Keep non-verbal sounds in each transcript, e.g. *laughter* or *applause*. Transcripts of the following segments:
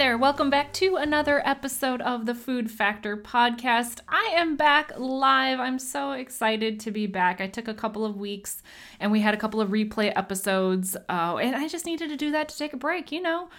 There, welcome back to another episode of the Food Factor podcast. I am back live. I'm so excited to be back. I took a couple of weeks and we had a couple of replay episodes, uh, and I just needed to do that to take a break, you know.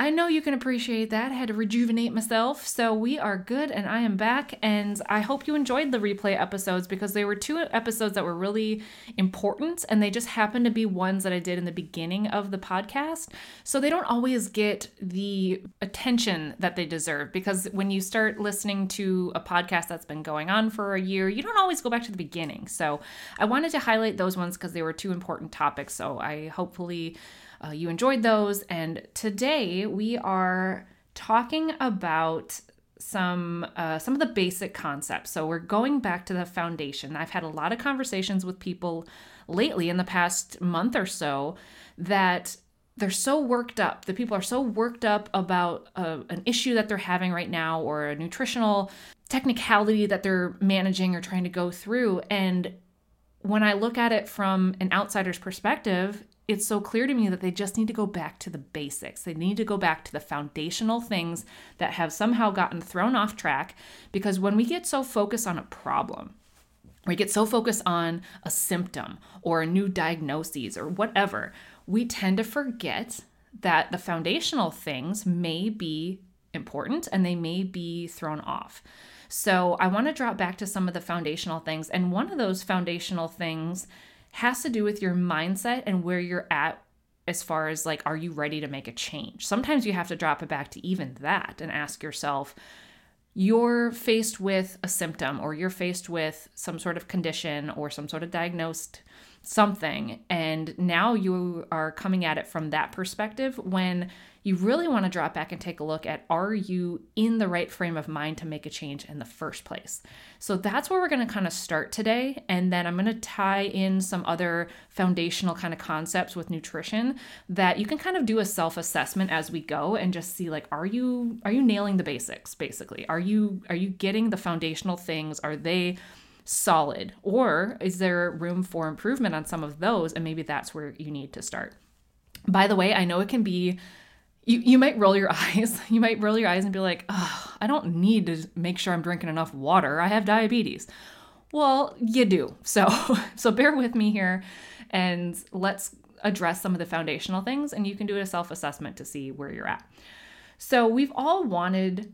I know you can appreciate that. I had to rejuvenate myself. So we are good and I am back. And I hope you enjoyed the replay episodes because they were two episodes that were really important and they just happened to be ones that I did in the beginning of the podcast. So they don't always get the attention that they deserve because when you start listening to a podcast that's been going on for a year, you don't always go back to the beginning. So I wanted to highlight those ones because they were two important topics. So I hopefully uh, you enjoyed those. And today we are talking about some uh, some of the basic concepts. So we're going back to the foundation. I've had a lot of conversations with people lately in the past month or so that they're so worked up. The people are so worked up about uh, an issue that they're having right now or a nutritional technicality that they're managing or trying to go through. And when I look at it from an outsider's perspective, it's so clear to me that they just need to go back to the basics. They need to go back to the foundational things that have somehow gotten thrown off track because when we get so focused on a problem, we get so focused on a symptom or a new diagnosis or whatever, we tend to forget that the foundational things may be important and they may be thrown off. So, I want to drop back to some of the foundational things. And one of those foundational things has to do with your mindset and where you're at as far as like, are you ready to make a change? Sometimes you have to drop it back to even that and ask yourself, you're faced with a symptom or you're faced with some sort of condition or some sort of diagnosed something and now you are coming at it from that perspective when you really want to drop back and take a look at are you in the right frame of mind to make a change in the first place so that's where we're going to kind of start today and then i'm going to tie in some other foundational kind of concepts with nutrition that you can kind of do a self assessment as we go and just see like are you are you nailing the basics basically are you are you getting the foundational things are they solid? Or is there room for improvement on some of those? And maybe that's where you need to start. By the way, I know it can be you, you might roll your *laughs* eyes. You might roll your eyes and be like, oh, I don't need to make sure I'm drinking enough water. I have diabetes. Well, you do. So *laughs* so bear with me here and let's address some of the foundational things and you can do a self-assessment to see where you're at. So we've all wanted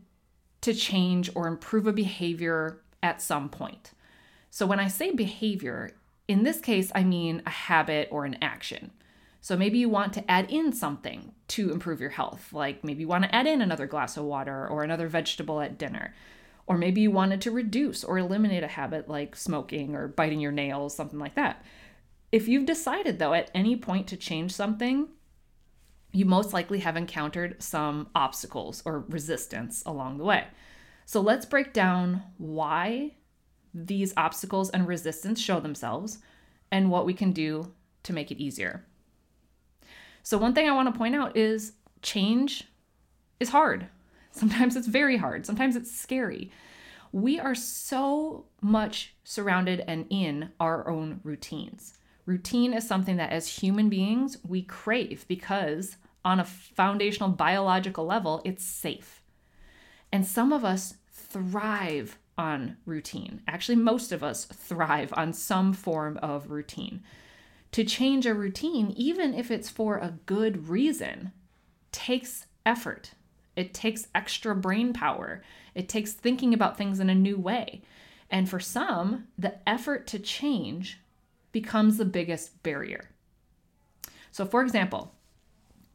to change or improve a behavior at some point. So when I say behavior, in this case, I mean a habit or an action. So maybe you want to add in something to improve your health, like maybe you want to add in another glass of water or another vegetable at dinner. Or maybe you wanted to reduce or eliminate a habit like smoking or biting your nails, something like that. If you've decided, though, at any point to change something, you most likely have encountered some obstacles or resistance along the way. So let's break down why these obstacles and resistance show themselves and what we can do to make it easier. So, one thing I want to point out is change is hard. Sometimes it's very hard, sometimes it's scary. We are so much surrounded and in our own routines. Routine is something that as human beings we crave because, on a foundational biological level, it's safe. And some of us thrive on routine. Actually, most of us thrive on some form of routine. To change a routine, even if it's for a good reason, takes effort. It takes extra brain power. It takes thinking about things in a new way. And for some, the effort to change becomes the biggest barrier. So, for example,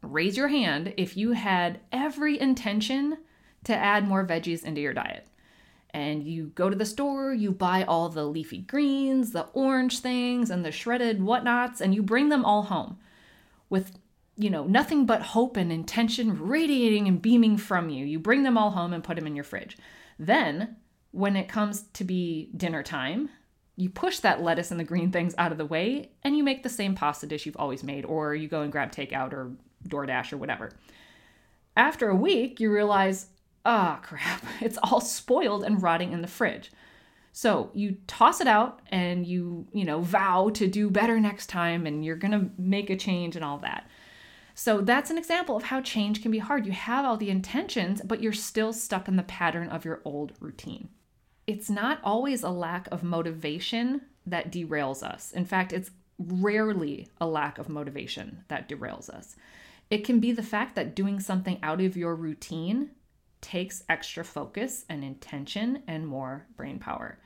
raise your hand if you had every intention to add more veggies into your diet and you go to the store, you buy all the leafy greens, the orange things, and the shredded whatnots, and you bring them all home with, you know, nothing but hope and intention radiating and beaming from you. You bring them all home and put them in your fridge. Then, when it comes to be dinner time, you push that lettuce and the green things out of the way and you make the same pasta dish you've always made, or you go and grab takeout or DoorDash or whatever. After a week, you realize, ah, oh, crap, *laughs* it's all spoiled and rotting in the fridge. So you toss it out and you, you know, vow to do better next time and you're going to make a change and all that. So that's an example of how change can be hard. You have all the intentions, but you're still stuck in the pattern of your old routine. It's not always a lack of motivation that derails us. In fact, it's rarely a lack of motivation that derails us. It can be the fact that doing something out of your routine takes extra focus and intention and more brain power.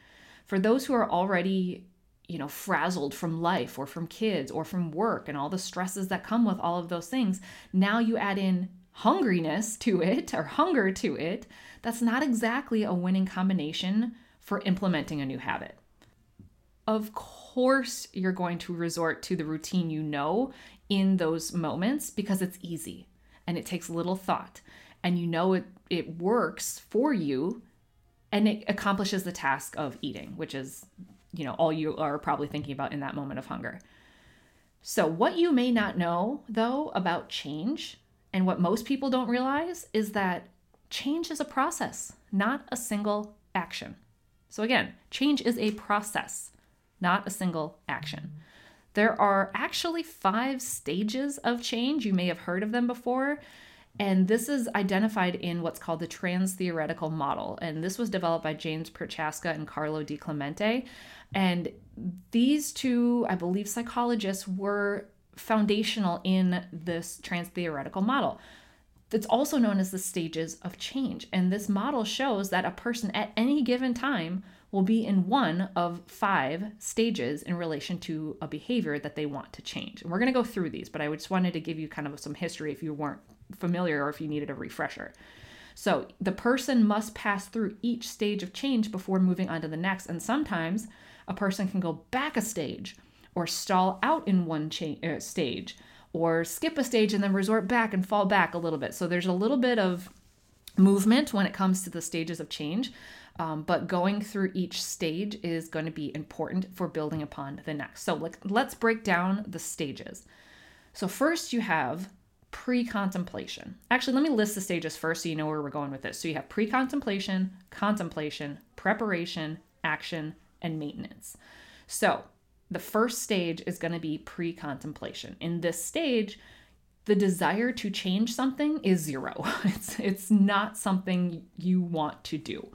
For those who are already, you know, frazzled from life or from kids or from work and all the stresses that come with all of those things, now you add in hungriness to it or hunger to it. That's not exactly a winning combination for implementing a new habit. Of course, you're going to resort to the routine you know in those moments because it's easy and it takes little thought and you know it it works for you and it accomplishes the task of eating, which is, you know, all you are probably thinking about in that moment of hunger. So, what you may not know, though, about change, and what most people don't realize, is that change is a process, not a single action. So, again, change is a process, not a single action. There are actually five stages of change. You may have heard of them before. And this is identified in what's called the trans theoretical model. And this was developed by James Prochaska and Carlo DiClemente. And these two, I believe, psychologists were foundational in this trans theoretical model. It's also known as the stages of change. And this model shows that a person at any given time will be in one of five stages in relation to a behavior that they want to change. And we're going to go through these, but I just wanted to give you kind of some history if you weren't familiar or if you needed a refresher. So the person must pass through each stage of change before moving on to the next. And sometimes a person can go back a stage or stall out in one cha- uh, stage or skip a stage and then resort back and fall back a little bit. So there's a little bit of movement when it comes to the stages of change. Um, but going through each stage is going to be important for building upon the next. So like, let's break down the stages. So first you have pre-contemplation. Actually, let me list the stages first so you know where we're going with this. So you have pre-contemplation, contemplation, preparation, action, and maintenance. So the first stage is going to be pre-contemplation. In this stage, the desire to change something is zero. *laughs* It's it's not something you want to do.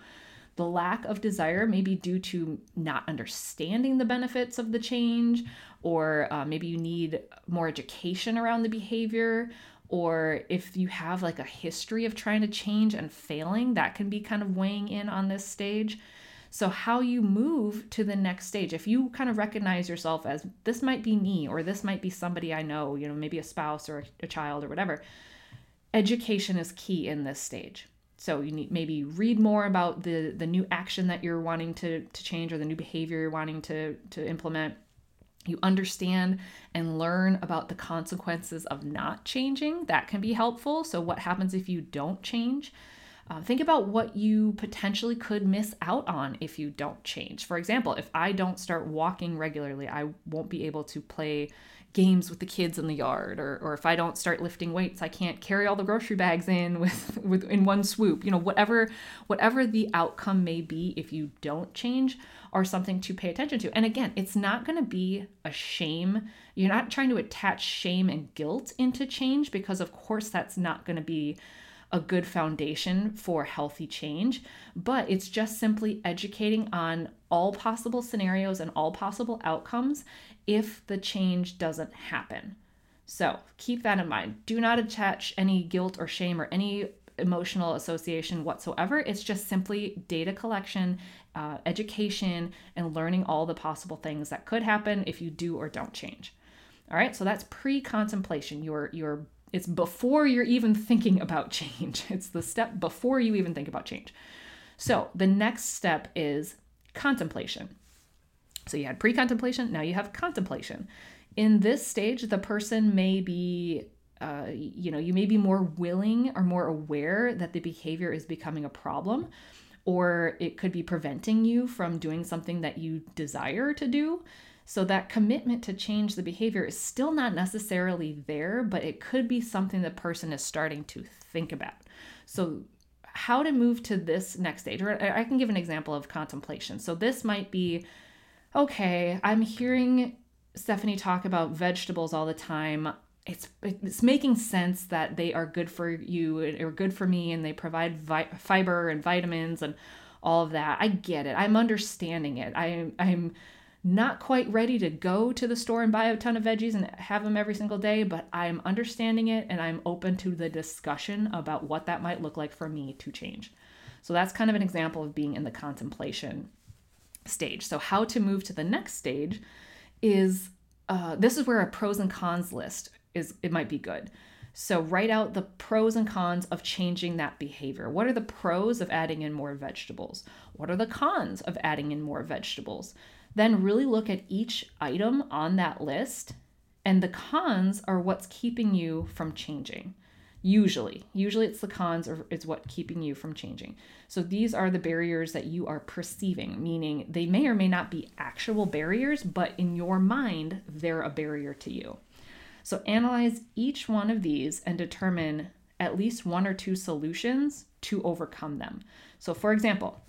The lack of desire may be due to not understanding the benefits of the change, or uh, maybe you need more education around the behavior, or if you have like a history of trying to change and failing, that can be kind of weighing in on this stage. So, how you move to the next stage, if you kind of recognize yourself as this might be me, or this might be somebody I know, you know, maybe a spouse or a child or whatever, education is key in this stage. So you need maybe read more about the the new action that you're wanting to to change or the new behavior you're wanting to to implement. You understand and learn about the consequences of not changing. That can be helpful. So what happens if you don't change? Uh, think about what you potentially could miss out on if you don't change. For example, if I don't start walking regularly, I won't be able to play games with the kids in the yard or, or if i don't start lifting weights i can't carry all the grocery bags in with, *laughs* with in one swoop. You know whatever whatever the outcome may be if you don't change are something to pay attention to. And again it's not going to be a shame. You're not trying to attach shame and guilt into change because of course that's not going to be a good foundation for healthy change, but it's just simply educating on all possible scenarios and all possible outcomes if the change doesn't happen. So keep that in mind. Do not attach any guilt or shame or any emotional association whatsoever. It's just simply data collection, uh, education, and learning all the possible things that could happen if you do or don't change. All right, so that's pre-contemplation. You're you're it's before you're even thinking about change. *laughs* It's the step before you even think about change. So the next step is contemplation. So you had pre contemplation, now you have contemplation. In this stage, the person may be, uh, you know, you may be more willing or more aware that the behavior is becoming a problem, or it could be preventing you from doing something that you desire to do. So that commitment to change the behavior is still not necessarily there, but it could be something the person is starting to think about. So how to move to this next stage, or I can give an example of contemplation. So this might be okay, I'm hearing Stephanie talk about vegetables all the time. It's it's making sense that they are good for you or good for me and they provide vi- fiber and vitamins and all of that. I get it. I'm understanding it. I'm I'm not quite ready to go to the store and buy a ton of veggies and have them every single day, but I'm understanding it and I'm open to the discussion about what that might look like for me to change. So that's kind of an example of being in the contemplation stage. So, how to move to the next stage is uh, this is where a pros and cons list is it might be good. So write out the pros and cons of changing that behavior. What are the pros of adding in more vegetables? What are the cons of adding in more vegetables? Then really look at each item on that list, and the cons are what's keeping you from changing. Usually, usually it's the cons or it's what keeping you from changing. So these are the barriers that you are perceiving, meaning they may or may not be actual barriers, but in your mind, they're a barrier to you. So analyze each one of these and determine at least one or two solutions to overcome them. So, for example,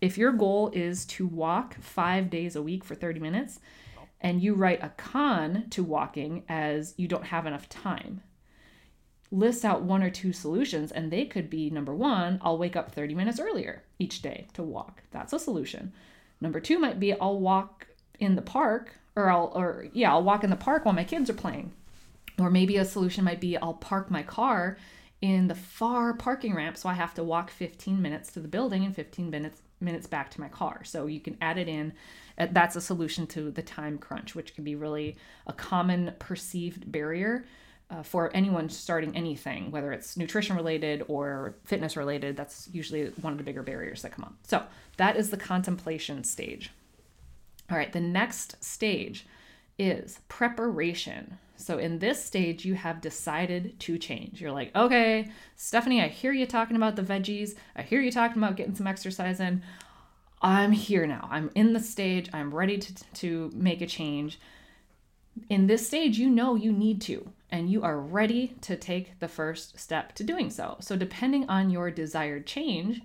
if your goal is to walk five days a week for 30 minutes, and you write a con to walking as you don't have enough time, list out one or two solutions, and they could be number one, I'll wake up 30 minutes earlier each day to walk. That's a solution. Number two might be I'll walk in the park, or I'll, or yeah, I'll walk in the park while my kids are playing. Or maybe a solution might be I'll park my car in the far parking ramp so I have to walk 15 minutes to the building and 15 minutes minutes back to my car. So you can add it in. Uh, that's a solution to the time crunch, which can be really a common perceived barrier uh, for anyone starting anything, whether it's nutrition related or fitness related. That's usually one of the bigger barriers that come up. So that is the contemplation stage. All right, the next stage is preparation. So in this stage, you have decided to change. You're like, okay, Stephanie, I hear you talking about the veggies. I hear you talking about getting some exercise in. I'm here now. I'm in the stage. I'm ready to, to make a change. In this stage, you know you need to, and you are ready to take the first step to doing so. So, depending on your desired change,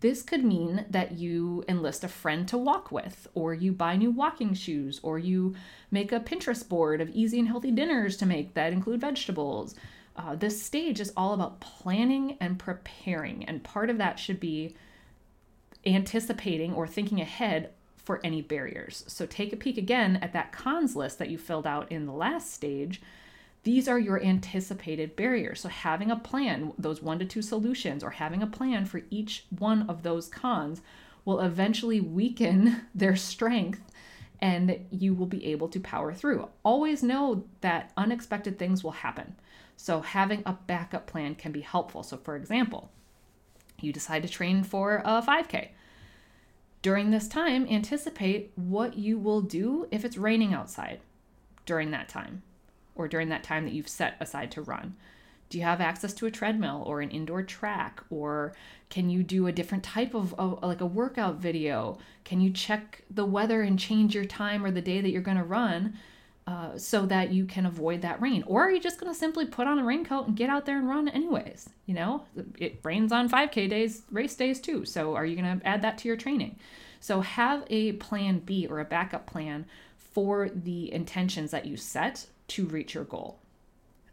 this could mean that you enlist a friend to walk with, or you buy new walking shoes, or you make a Pinterest board of easy and healthy dinners to make that include vegetables. Uh, this stage is all about planning and preparing, and part of that should be anticipating or thinking ahead for any barriers. So take a peek again at that cons list that you filled out in the last stage these are your anticipated barriers. So, having a plan, those one to two solutions, or having a plan for each one of those cons will eventually weaken *laughs* their strength and you will be able to power through. Always know that unexpected things will happen. So, having a backup plan can be helpful. So, for example, you decide to train for a 5K. During this time, anticipate what you will do if it's raining outside during that time or during that time that you've set aside to run? Do you have access to a treadmill or an indoor track? Or can you do a different type of, of like a workout video? Can you check the weather and change your time or the day that you're going to run uh, so that you can avoid that rain? Or are you just going to simply put on a raincoat and get out there and run anyways? You know, it rains on 5K days, race days too. So are you going to add that to your training? So have a plan B or a backup plan for the intentions that you set to reach your goal.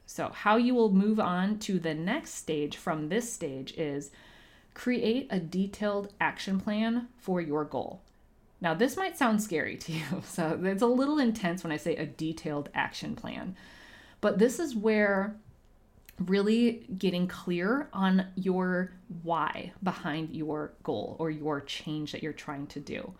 So, how you will move on to the next stage from this stage is create a detailed action plan for your goal. Now, this might sound scary to you, *laughs* so it's a little intense when I say a detailed action plan, but this is where really getting clear on your why behind your goal or your change that you're trying to do.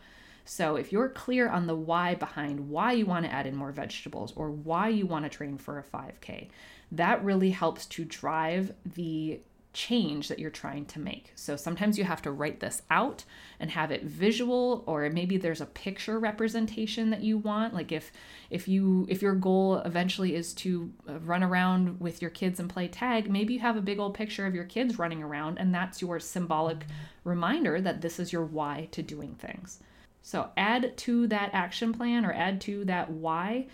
So if you're clear on the why behind why you want to add in more vegetables or why you want to train for a 5K, that really helps to drive the change that you're trying to make. So sometimes you have to write this out and have it visual or maybe there's a picture representation that you want like if if you if your goal eventually is to run around with your kids and play tag, maybe you have a big old picture of your kids running around and that's your symbolic reminder that this is your why to doing things. So add to that action plan or add to that why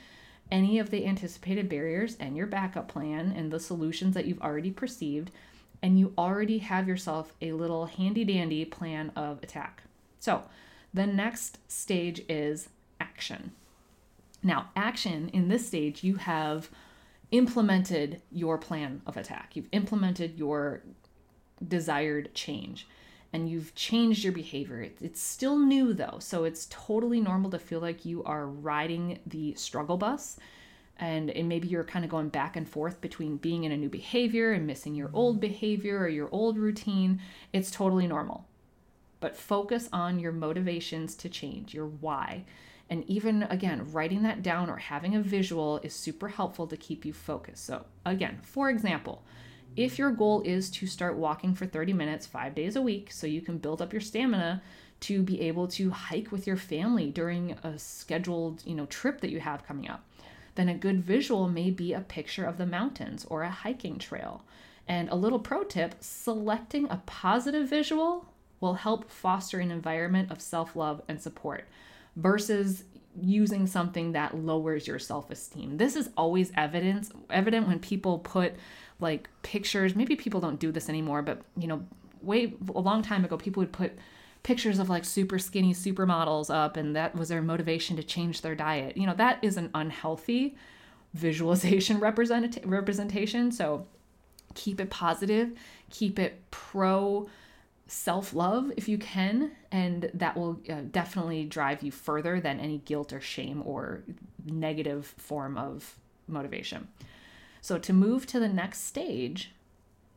any of the anticipated barriers and your backup plan and the solutions that you've already perceived and you already have yourself a little handy dandy plan of attack. So, the next stage is action. Now, action in this stage, you have implemented your plan of attack. You've implemented your desired change and you've changed your behavior. It's still new though, so it's totally normal to feel like you are riding the struggle bus and, and maybe you're kind of going back and forth between being in a new behavior and missing your old behavior or your old routine. It's totally normal. But focus on your motivations to change, your why. And even again, writing that down or having a visual is super helpful to keep you focused. So, again, for example, if your goal is to start walking for 30 minutes five days a week so you can build up your stamina to be able to hike with your family during a scheduled you know trip that you have coming up then a good visual may be a picture of the mountains or a hiking trail. And a little pro tip selecting a positive visual will help foster an environment of self love and support versus using something that lowers your self esteem. This is always evidence evident when people put like pictures. Maybe people don't do this anymore, but you know, way a long time ago, people would put pictures of like super skinny supermodels up and that was their motivation to change their diet. You know, that is an unhealthy visualization *laughs* represent- representation. So keep it positive, keep it pro self love if you can, and that will uh, definitely drive you further than any guilt or shame or negative form of motivation. So, to move to the next stage,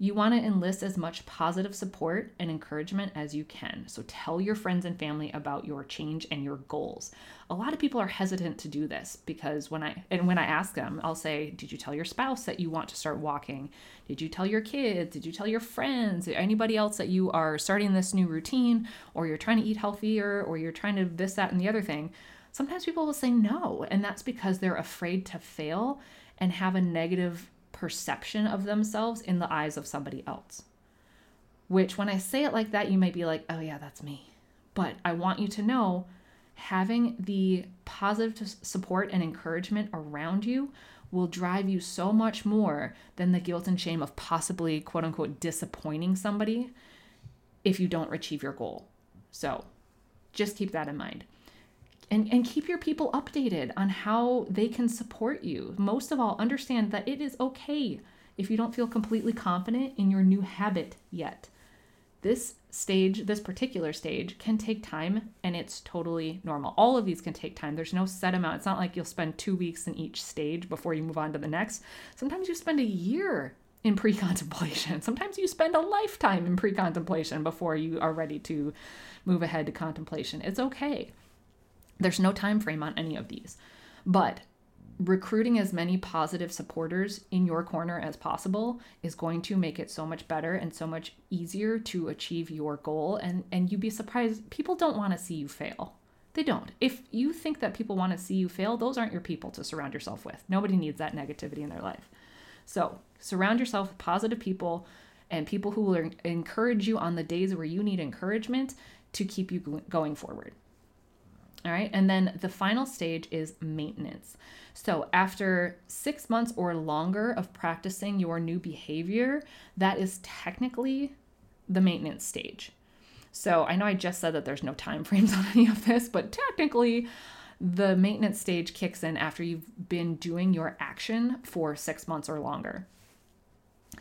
you want to enlist as much positive support and encouragement as you can. So tell your friends and family about your change and your goals. A lot of people are hesitant to do this because when I and when I ask them, I'll say, "Did you tell your spouse that you want to start walking? Did you tell your kids? Did you tell your friends? Anybody else that you are starting this new routine or you're trying to eat healthier or you're trying to this that and the other thing?" Sometimes people will say no, and that's because they're afraid to fail and have a negative perception of themselves in the eyes of somebody else. Which, when I say it like that, you might be like, oh, yeah, that's me. But I want you to know having the positive support and encouragement around you will drive you so much more than the guilt and shame of possibly, quote unquote, disappointing somebody if you don't achieve your goal. So just keep that in mind and, and keep your people updated on how they can support you. Most of all, understand that it is okay if you don't feel completely confident in your new habit yet. This stage, this particular stage, can take time and it's totally normal. All of these can take time. There's no set amount. It's not like you'll spend two weeks in each stage before you move on to the next. Sometimes you spend a year in pre contemplation. *laughs* Sometimes you spend a lifetime in pre contemplation before you are ready to move ahead to contemplation. It's okay. There's no time frame on any of these. But recruiting as many positive supporters in your corner as possible is going to make it so much better and so much easier to achieve your goal. And and you'd be surprised people don't want to see you fail. They don't. If you think that people want to see you fail those aren't your people to surround yourself with. Nobody needs that negativity in their life. So surround yourself with positive people and people who will encourage you on the days where you need encouragement to keep you going forward all right. And then the final stage is maintenance. So, after six months or longer of practicing your new behavior, that is technically the maintenance stage. So, I know I just said that there's no time *laughs* frames on any of this, but technically, the maintenance stage kicks in after you've been doing your action for six months or longer.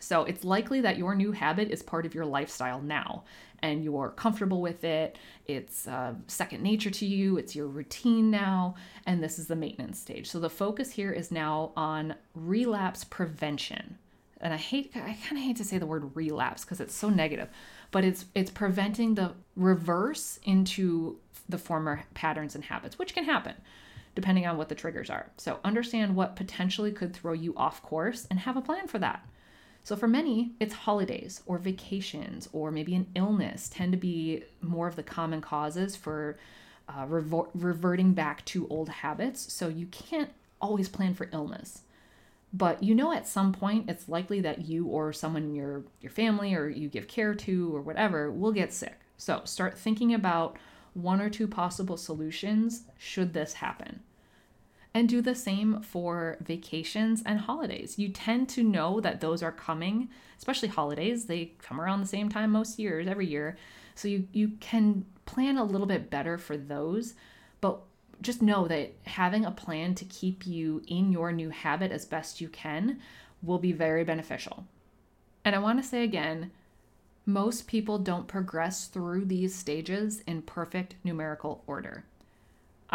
So it's likely that your new habit is part of your lifestyle now and you're comfortable with it. It's uh, second nature to you, it's your routine now, and this is the maintenance stage. So the focus here is now on relapse prevention. And I hate I kind of hate to say the word relapse because it's so negative, but it's it's preventing the reverse into the former patterns and habits, which can happen depending on what the triggers are. So understand what potentially could throw you off course and have a plan for that. So, for many, it's holidays or vacations or maybe an illness tend to be more of the common causes for uh, rever- reverting back to old habits. So, you can't always plan for illness. But you know, at some point, it's likely that you or someone in your, your family or you give care to or whatever will get sick. So, start thinking about one or two possible solutions should this happen and do the same for vacations and holidays. You tend to know that those are coming, especially holidays. They come around the same time most years, every year. So you you can plan a little bit better for those, but just know that having a plan to keep you in your new habit as best you can will be very beneficial. And I want to say again, most people don't progress through these stages in perfect numerical order.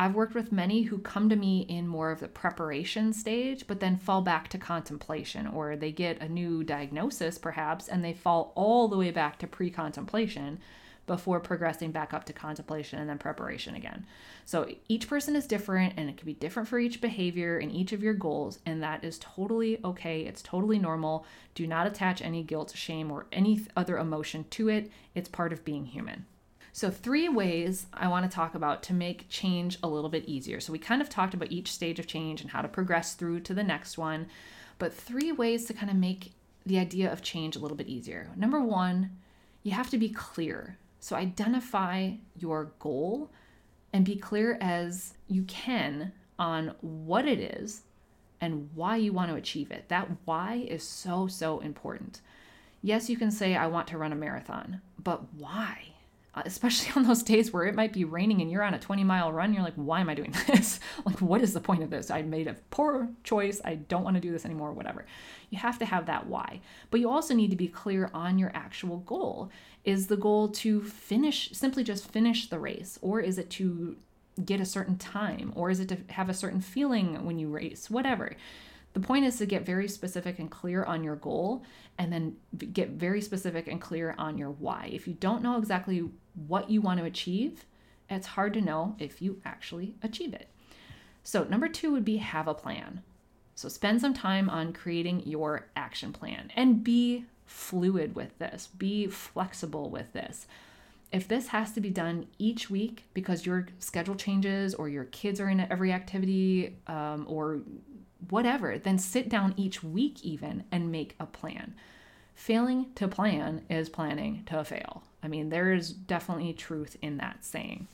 I've worked with many who come to me in more of the preparation stage, but then fall back to contemplation, or they get a new diagnosis perhaps, and they fall all the way back to pre contemplation before progressing back up to contemplation and then preparation again. So each person is different and it can be different for each behavior and each of your goals, and that is totally okay. It's totally normal. Do not attach any guilt, shame, or any other emotion to it. It's part of being human. So, three ways I want to talk about to make change a little bit easier. So, we kind of talked about each stage of change and how to progress through to the next one, but three ways to kind of make the idea of change a little bit easier. Number one, you have to be clear. So, identify your goal and be clear as you can on what it is and why you want to achieve it. That why is so, so important. Yes, you can say, I want to run a marathon, but why? Uh, especially *laughs* on those days where it might be raining and you're on a 20 mile run you're like why am i doing *laughs* this? Like what is the point of this? I made a poor choice. I don't want to do this anymore whatever. You have to have that why. But you also need to be clear on your actual goal. Is the goal to finish simply just finish the race or is it to get a certain time or is it to have a certain feeling when you race whatever the point is to get very specific and clear on your goal and then get very specific and clear on your why. If you don't know exactly what you want to achieve, it's hard to know if you actually achieve it. So, number two would be have a plan. So, spend some time on creating your action plan and be fluid with this, be flexible with this. If this has to be done each week because your schedule changes or your kids are in every activity um, or whatever, then sit down each week even and make a plan. Failing to plan is planning to fail. I mean, there is definitely truth in that saying.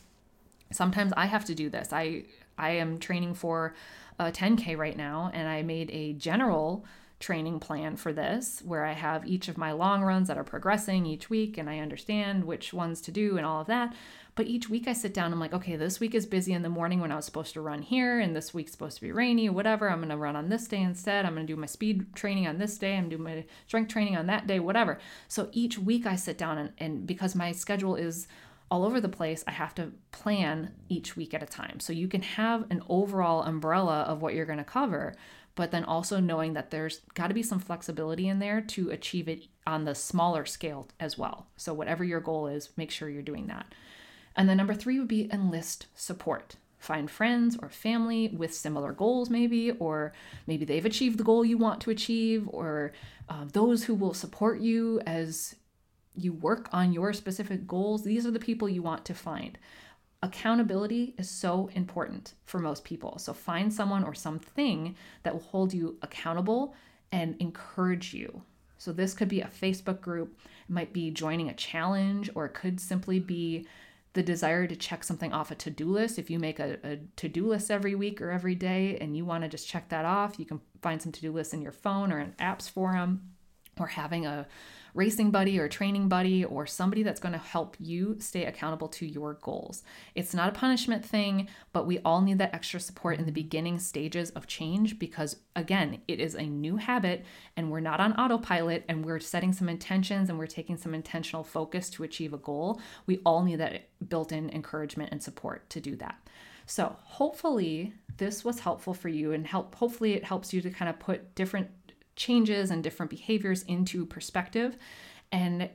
Sometimes I have to do this. I I am training for a 10K right now and I made a general training plan for this where I have each of my long runs that are progressing each week and I understand which ones to do and all of that. But each week I sit down, I'm like, okay, this week is busy in the morning when I was supposed to run here, and this week's supposed to be rainy whatever. I'm to run on this day instead. I'm to do my speed training on this day. I'm doing my strength training on that day, whatever. So each week I sit down, and, and because my schedule is all over the place, I have to plan each week at a time. So you can have an overall umbrella of what you're going to cover, but then also knowing that there's got to be some flexibility in there to achieve it on the smaller scale as well. So, whatever your goal is, make sure you're doing that. And then number three would be enlist support. Find friends or family with similar goals, maybe, or maybe they've achieved the goal you want to achieve, or uh, those who will support you as you work on your specific goals. These are the people you want to find. Accountability is so important for most people. So find someone or something that will hold you accountable and encourage you. So this could be a Facebook group, it might be joining a challenge, or it could simply be the desire to check something off a to do list. If you make a, a to do list every week or every day and you want to just check that off, you can find some to do lists in your phone or in apps for them, or having a racing buddy or training buddy or somebody that's going to help you stay accountable to your goals. It's not a punishment thing, but we all need that extra support in the beginning stages of change because, again, it is a new habit and we're not on autopilot and we're setting some intentions and we're taking some intentional focus to achieve a goal. We all need that built in encouragement and support to do that. So, hopefully, this was helpful for you and help hopefully it helps you to kind of put different changes and different behaviors into perspective. And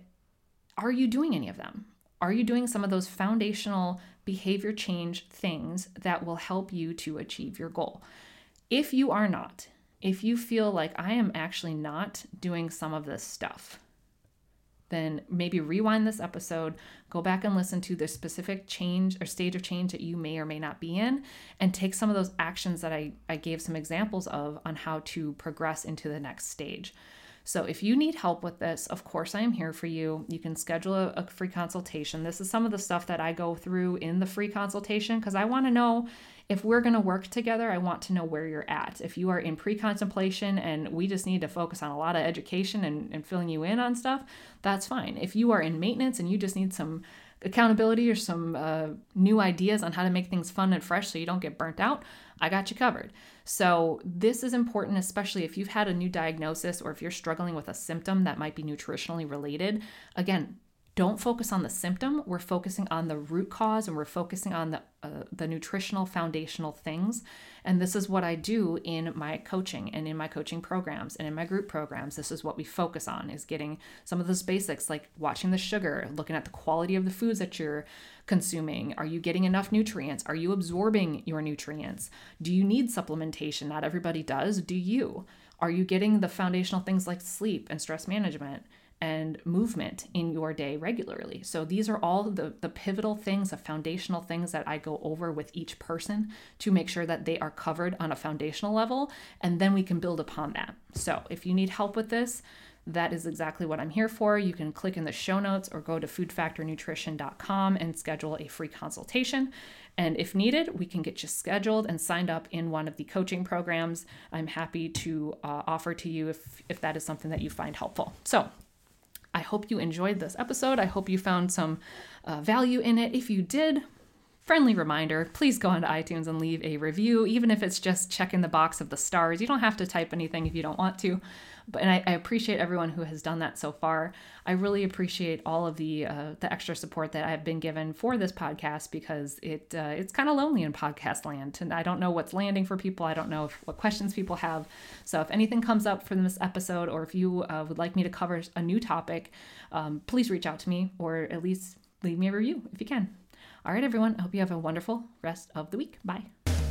are you doing any of them? Are you doing some of those foundational behavior change things that will help you to achieve your goal? If you are not, if you feel like I am actually not doing some of this stuff, then maybe rewind this episode, go back and listen to the specific change or stage of change that you may or may not be in, and take some of those actions that I, I gave some examples of on how to progress into the next stage. So, if you need help with this, of course, I am here for you. You can schedule a, a free consultation. This is some of the stuff that I go through in the free consultation because I want to know if we're going to work together, I want to know where you're at. If you are in pre contemplation and we just need to focus on a lot of education and, and filling you in on stuff, that's fine. If you are in maintenance and you just need some accountability or some uh, new ideas on how to make things fun and fresh so you don't get burnt out, I got you covered. So, this is important, especially if you've had a new diagnosis or if you're struggling with a symptom that might be nutritionally related. Again, don't focus on the symptom. We're focusing on the root cause and we're focusing on the uh, the nutritional foundational things. And this is what I do in my coaching and in my coaching programs and in my group programs. This is what we focus on is getting some of those basics like watching the sugar, looking at the quality of the foods that you're consuming. Are you getting enough nutrients? Are you absorbing your nutrients? Do you need supplementation? Not everybody does. Do you? Are you getting the foundational things like sleep and stress management? and movement in your day regularly. So these are all the, the pivotal things, the foundational things that I go over with each person to make sure that they are covered on a foundational level, and then we can build upon that. So if you need help with this, that is exactly what I'm here for. You can click in the show notes or go to foodfactornutrition.com and schedule a free consultation. And if needed, we can get you scheduled and signed up in one of the coaching programs. I'm happy to uh, offer to you if, if that is something that you find helpful. So, I hope you enjoyed this episode. I hope you found some uh, value in it. If you did, friendly reminder please go onto iTunes and leave a review, even if it's just checking the box of the stars. You don't have to type anything if you don't want to. But and I, I appreciate everyone who has done that so far. I really appreciate all of the uh, the extra support that I've been given for this podcast because it uh, it's kind of lonely in podcast land, and I don't know what's landing for people. I don't know if, what questions people have. So if anything comes up from this episode, or if you uh, would like me to cover a new topic, um, please reach out to me, or at least leave me a review if you can. All right, everyone, I hope you have a wonderful rest of the week. Bye.